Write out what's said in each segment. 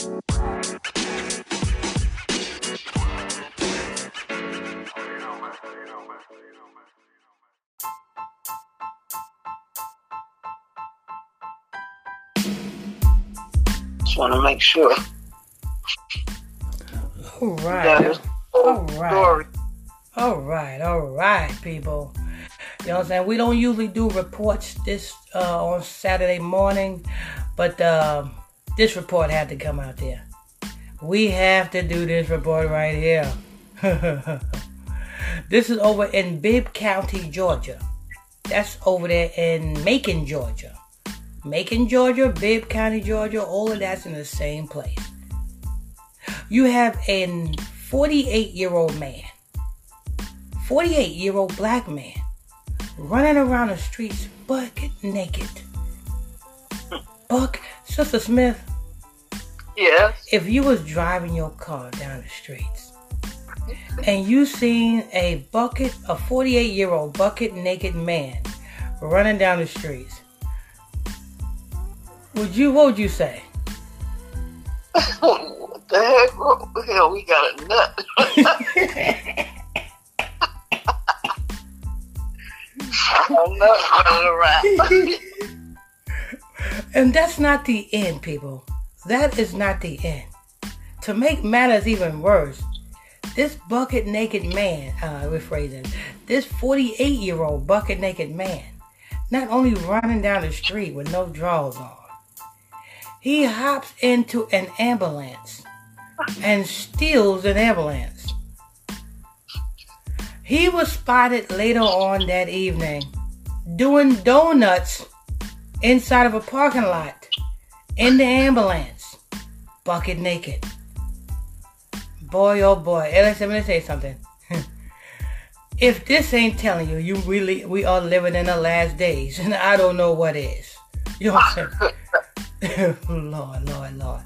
Just want to make sure. All right. All right. story. All right, all right, people. You know what I'm saying? We don't usually do reports this uh, on Saturday morning, but uh, this report had to come out there. We have to do this report right here. this is over in Bibb County, Georgia. That's over there in Macon, Georgia. Macon, Georgia, Bibb County, Georgia, all of that's in the same place. You have a 48 year old man 48 year old black man running around the streets bucket naked. Buck, Sister Smith, Yes. if you was driving your car down the streets and you seen a bucket, a 48 year old bucket naked man running down the streets, would you, what would you say? what the heck? What the hell? We got a nut. a nut running around. And that's not the end, people. That is not the end. To make matters even worse, this bucket naked man, uh, rephrasing, this 48 year old bucket naked man, not only running down the street with no drawers on, he hops into an ambulance and steals an ambulance. He was spotted later on that evening doing donuts inside of a parking lot in the ambulance, bucket naked. Boy, oh boy. Listen, let me say something. if this ain't telling you, you really, we are living in the last days, and I don't know what is. You know what I'm saying? Lord, Lord, Lord.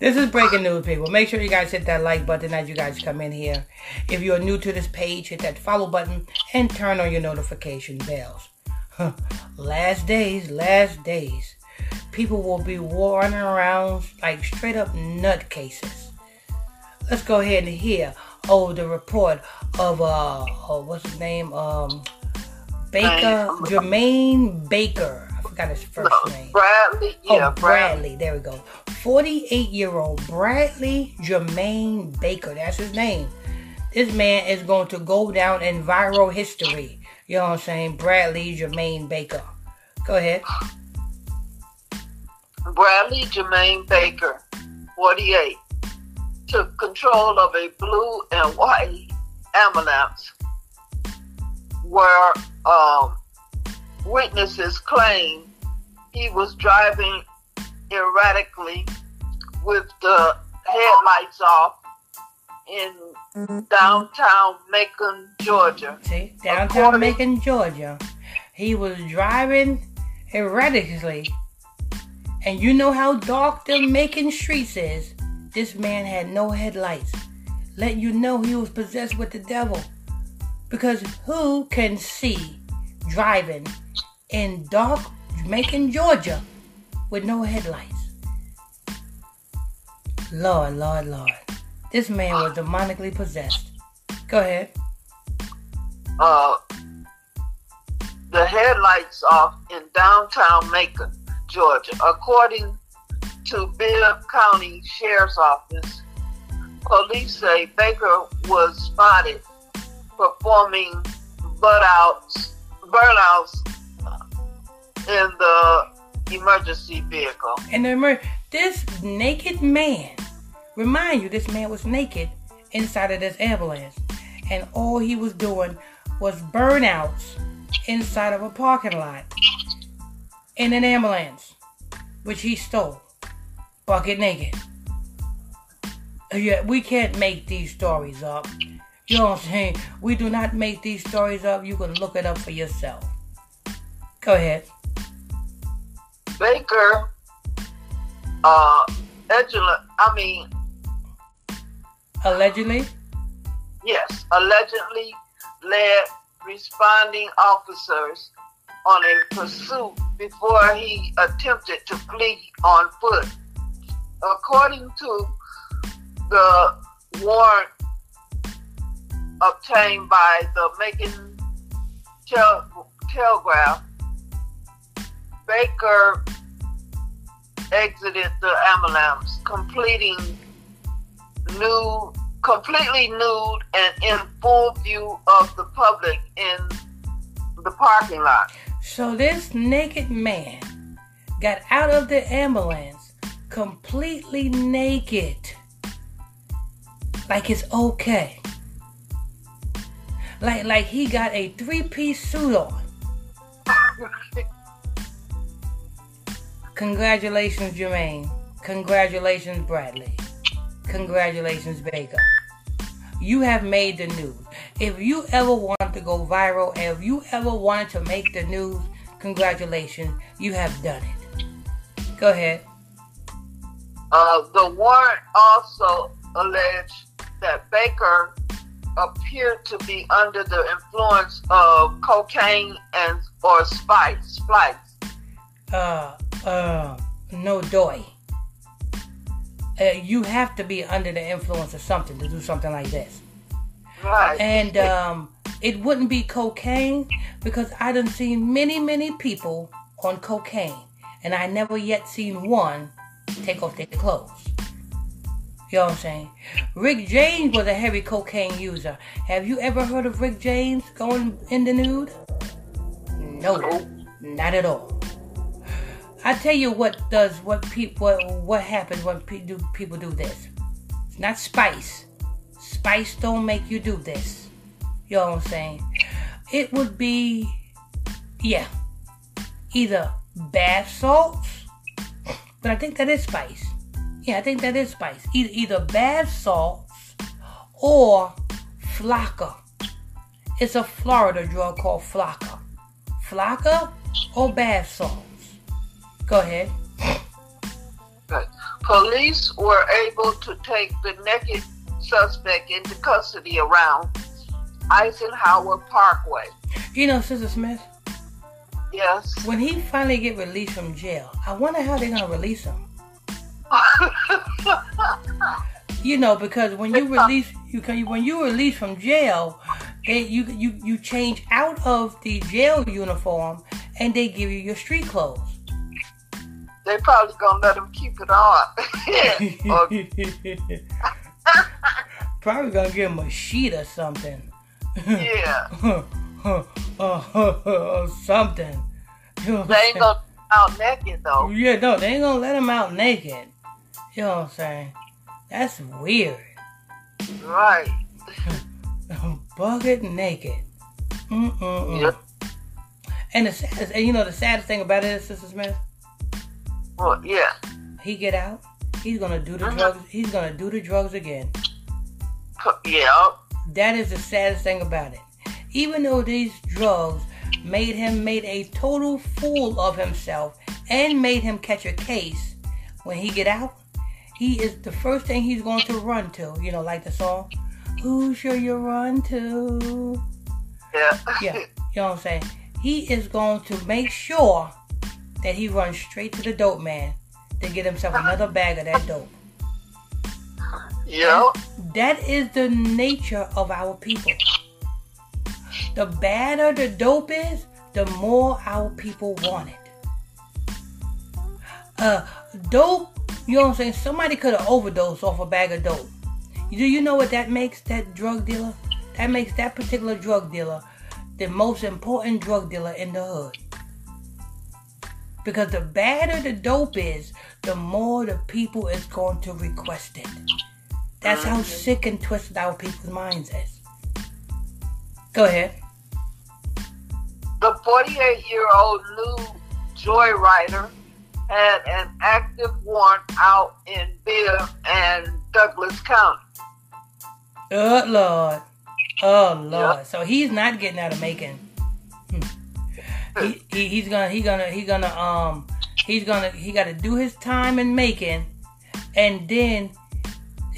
This is breaking news, people. Make sure you guys hit that like button as you guys come in here. If you're new to this page, hit that follow button and turn on your notification bells. last days, last days. People will be running around like straight up nutcases. Let's go ahead and hear oh the report of uh oh, what's his name? Um Baker Jermaine Baker. I forgot his first name. Bradley. Yeah, oh, Bradley. There we go. 48 year old Bradley Jermaine Baker. That's his name. This man is going to go down in viral history. You know what I'm saying? Bradley Jermaine Baker. Go ahead. Bradley Jermaine Baker, 48, took control of a blue and white ambulance where um, witnesses claim he was driving erratically with the headlights off in downtown Macon, Georgia. See, downtown According- Macon, Georgia. He was driving erratically. And you know how dark the Macon streets is. This man had no headlights. Let you know he was possessed with the devil. Because who can see driving in dark Macon, Georgia with no headlights? Lord, Lord, Lord. This man was demonically possessed. Go ahead. uh, the headlights off in downtown Macon, Georgia. According to Bibb County Sheriff's Office, police say Baker was spotted performing burnouts, burnouts in the emergency vehicle. And remember, this naked man, remind you, this man was naked inside of this ambulance. And all he was doing was burnouts inside of a parking lot in an ambulance, which he stole, bucket naked. Yeah, we can't make these stories up. You know what I'm saying? We do not make these stories up. You can look it up for yourself. Go ahead. Baker, uh, Angela, I mean, Allegedly, yes, allegedly led responding officers on a pursuit before he attempted to flee on foot. according to the warrant obtained by the Macon Tel- Telegraph, Baker exited the ambulance, completing nude, completely nude and in full view of the public in the parking lot. So this naked man got out of the ambulance completely naked. Like it's okay. Like like he got a three-piece suit on. Congratulations, Jermaine. Congratulations, Bradley. Congratulations, Baker. You have made the news. If you ever want to go viral, if you ever wanted to make the news, congratulations, you have done it. Go ahead. Uh, the warrant also alleged that Baker appeared to be under the influence of cocaine and or spice, splice. Uh, uh, no doy. Uh, you have to be under the influence of something to do something like this. Right. And um, it wouldn't be cocaine because I done seen many, many people on cocaine, and I never yet seen one take off their clothes. You know what I'm saying? Rick James was a heavy cocaine user. Have you ever heard of Rick James going in the nude? No, Nope. not at all. I tell you what does what people what, what happens when pe- do, people do this. It's not spice. Spice don't make you do this. You know what I'm saying? It would be, yeah, either bath salts, but I think that is spice. Yeah, I think that is spice. Either, either bath salts or flakka. It's a Florida drug called flakka. Flakka or bath salts. Go ahead. Police were able to take the naked suspect into custody around Eisenhower Parkway. You know, Sister Smith, Yes. when he finally get released from jail, I wonder how they're gonna release him. You know, because when you release, you can when you release from jail, they you you you change out of the jail uniform and they give you your street clothes. they probably gonna let him keep it on. Probably gonna give him a sheet or something. yeah. or something. You know They ain't gonna out naked though. Yeah, no, they ain't gonna let him out naked. You know what I'm saying? That's weird. Right. Bucket naked. Mm-mm-mm. Yep. And the saddest, and you know the saddest thing about it is, Sister Smith, Well, yeah. he get out, he's gonna do the Mhm. drugs. He's gonna do the drugs again. Yeah. That is the saddest thing about it. Even though these drugs made him made a total fool of himself and made him catch a case, when he get out, he is the first thing he's going to run to. You know, like the song, "Who should you run to?" Yeah. Yeah, you know what I'm saying. He is going to make sure that he runs straight to the dope man to get himself another bag of that dope. Yeah. That is the nature of our people. The badder the dope is, the more our people want it. Uh, dope, you know what I'm saying? Somebody could have overdosed off a bag of dope. Do you know what that makes that drug dealer? That makes that particular drug dealer the most important drug dealer in the hood. Because the badder the dope is, the more the people is going to request it. That's how sick and twisted our people's minds is. Go ahead. The 48 year old new joyrider had an active warrant out in Bibb and Douglas County. Oh Lord. Oh Lord. Yeah. So he's not getting out of Macon. Hmm. He, he, he's gonna he gonna he gonna um he's gonna he gotta do his time in Macon and then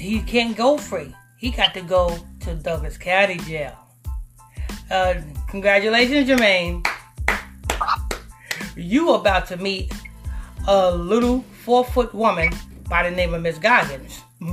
he can't go free. He got to go to Douglas County Jail. Uh congratulations, Jermaine. You about to meet a little four foot woman by the name of Miss Goggins.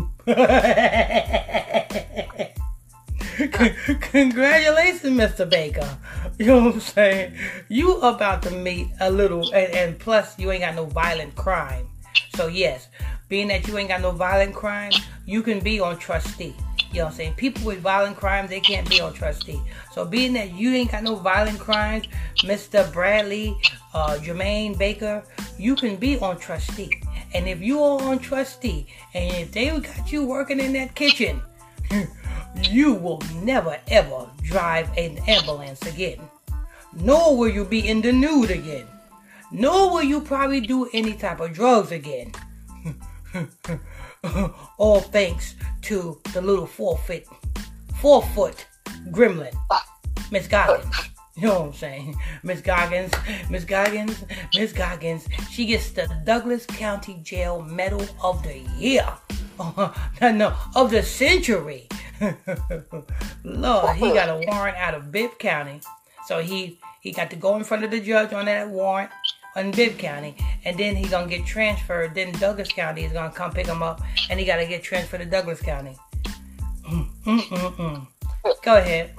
Congratulations, Mr. Baker. You know what I'm saying? You about to meet a little, and, and plus you ain't got no violent crime. So yes, being that you ain't got no violent crime, you can be on trustee. You know what I'm saying? People with violent crimes, they can't be on trustee. So being that you ain't got no violent crimes, Mr. Bradley, uh, Jermaine Baker, you can be on trustee. And if you are on trustee, and if they got you working in that kitchen, you will never ever drive an ambulance again. Nor will you be in the nude again. Nor will you probably do any type of drugs again. All thanks to the little four foot, four foot gremlin, Miss Goggins. You know what I'm saying? Miss Goggins, Miss Goggins, Miss Goggins. She gets the Douglas County Jail Medal of the Year. no, of the century. Lord, he got a warrant out of Bibb County. So he he got to go in front of the judge on that warrant in Bibb County, and then he's gonna get transferred. Then Douglas County is gonna come pick him up, and he gotta get transferred to Douglas County. Go ahead.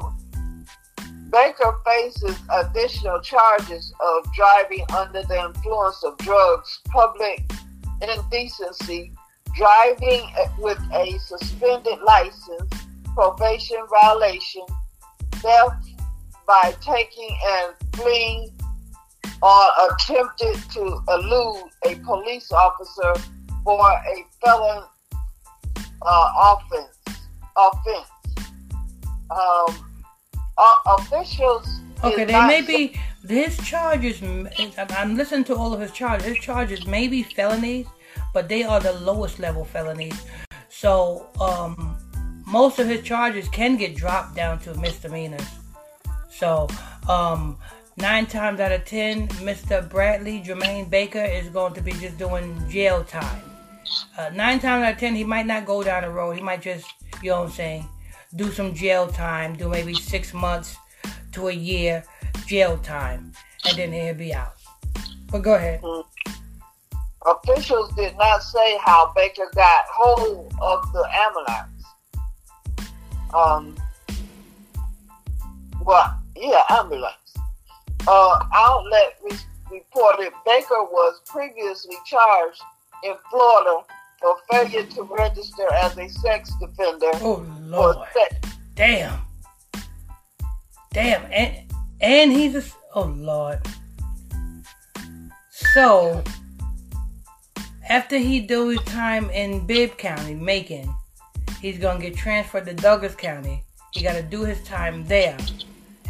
Baker faces additional charges of driving under the influence of drugs, public indecency, driving with a suspended license, probation violation, theft by taking and fleeing, or attempted to elude a police officer for a felon uh, offense. Offense. Um, uh, officials. Okay, they may be his charges. I'm listening to all of his charges. His charges may be felonies, but they are the lowest level felonies. So um, most of his charges can get dropped down to misdemeanors. So um, nine times out of ten, Mr. Bradley Jermaine Baker is going to be just doing jail time. Uh, nine times out of ten, he might not go down the road. He might just, you know what I'm saying, do some jail time, do maybe six months to a year jail time, and then he'll be out. But go ahead. Mm-hmm. Officials did not say how Baker got hold of the ambulance. Um, well, yeah, ambulance. Uh, outlet re- reported Baker was previously charged in Florida for failure to register as a sex offender. Oh Lord! Damn! Damn! And and he's a oh Lord. So after he do his time in Bibb County, Macon, he's gonna get transferred to Douglas County. He gotta do his time there,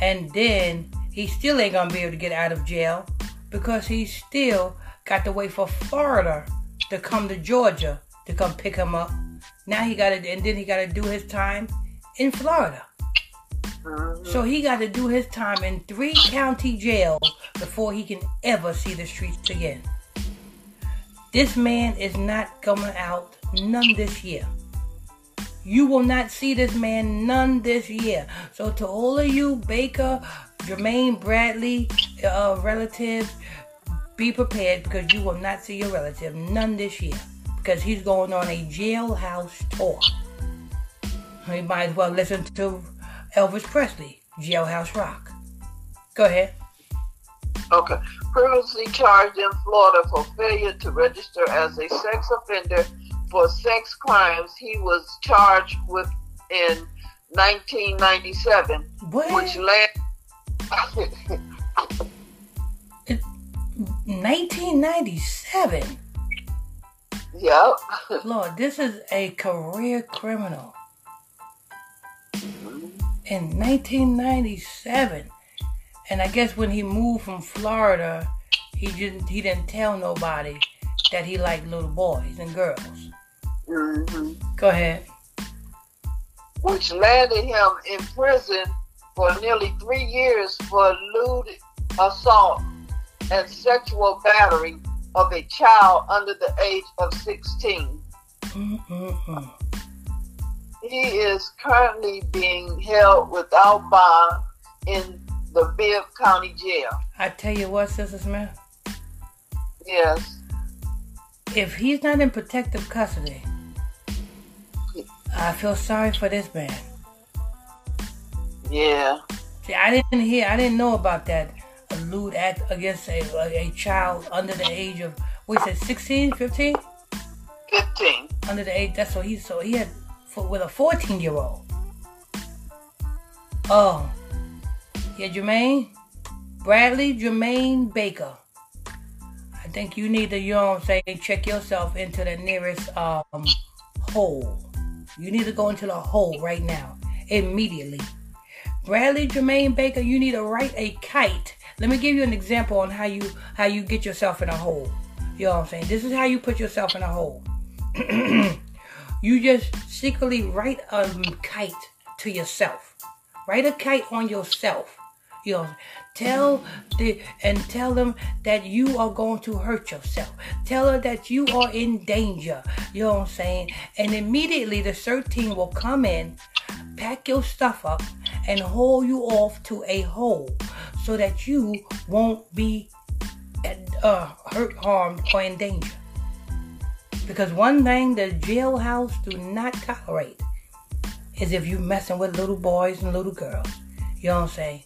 and then he still ain't gonna be able to get out of jail because he still got to wait for Florida to come to Georgia to come pick him up. Now he got to, and then he got to do his time in Florida. So he got to do his time in three county jails before he can ever see the streets again. This man is not coming out none this year. You will not see this man none this year. So to all of you Baker, Jermaine Bradley uh, relatives, be prepared because you will not see your relative none this year because he's going on a jailhouse tour. You might as well listen to Elvis Presley, Jailhouse Rock. Go ahead. Okay. Previously charged in Florida for failure to register as a sex offender for sex crimes he was charged with in 1997, what? which led 1997. Yep. Lord, this is a career criminal. In 1997. And I guess when he moved from Florida, he didn't he didn't tell nobody that he liked little boys and girls. Mm-hmm. Go ahead. Which landed him in prison for nearly three years for lewd assault and sexual battery of a child under the age of 16. Mm-hmm. He is currently being held without bond in the Bibb County Jail. I tell you what, Sister Smith. Yes. if he's not in protective custody, I feel sorry for this man. Yeah. See, I didn't hear, I didn't know about that a lewd act against a, a, a child under the age of, what is it, 16, 15? 15. Under the age, that's what he, so he had, for, with a 14 year old. Oh. Yeah, Jermaine? Bradley Jermaine Baker. I think you need to, you know what I'm saying, check yourself into the nearest um hole. You need to go into the hole right now. Immediately. Bradley Jermaine Baker, you need to write a kite. Let me give you an example on how you how you get yourself in a hole. You know what I'm saying? This is how you put yourself in a hole. you just secretly write a kite to yourself. Write a kite on yourself. You know, tell the and tell them that you are going to hurt yourself. Tell her that you are in danger. You know what I'm saying? And immediately the 13 will come in, pack your stuff up, and haul you off to a hole so that you won't be uh, hurt, harmed, or in danger. Because one thing the jailhouse do not tolerate is if you messing with little boys and little girls. You know what I'm saying?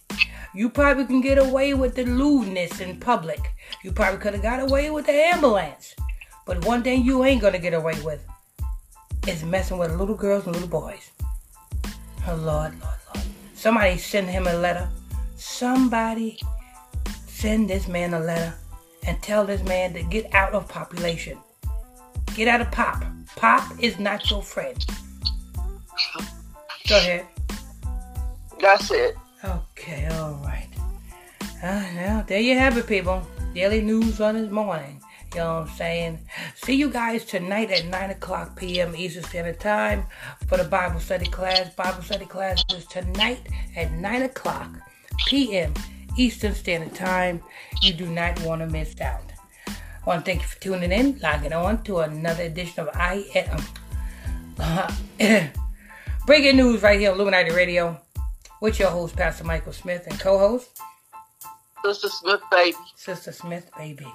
You probably can get away with the lewdness in public. You probably could have got away with the ambulance. But one thing you ain't gonna get away with is messing with little girls and little boys. Oh Lord, Lord, Lord. Somebody send him a letter. Somebody send this man a letter and tell this man to get out of population. Get out of pop. Pop is not your friend. Go ahead. That's it. Okay, all right. Uh, now, there you have it, people. Daily news on this morning. You know what I'm saying? See you guys tonight at 9 o'clock p.m. Eastern Standard Time for the Bible study class. Bible study class is tonight at 9 o'clock p.m. Eastern Standard Time. You do not want to miss out. I want to thank you for tuning in, logging on to another edition of I Am. Breaking news right here on Illuminati Radio with your host, Pastor Michael Smith, and co host, Sister Smith, baby. Sister Smith, baby.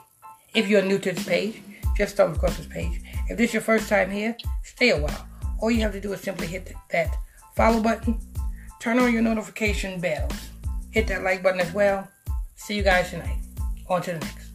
If you're new to this page, just stumble across this page. If this is your first time here, stay a while. All you have to do is simply hit that follow button, turn on your notification bells, hit that like button as well. See you guys tonight. On to the next.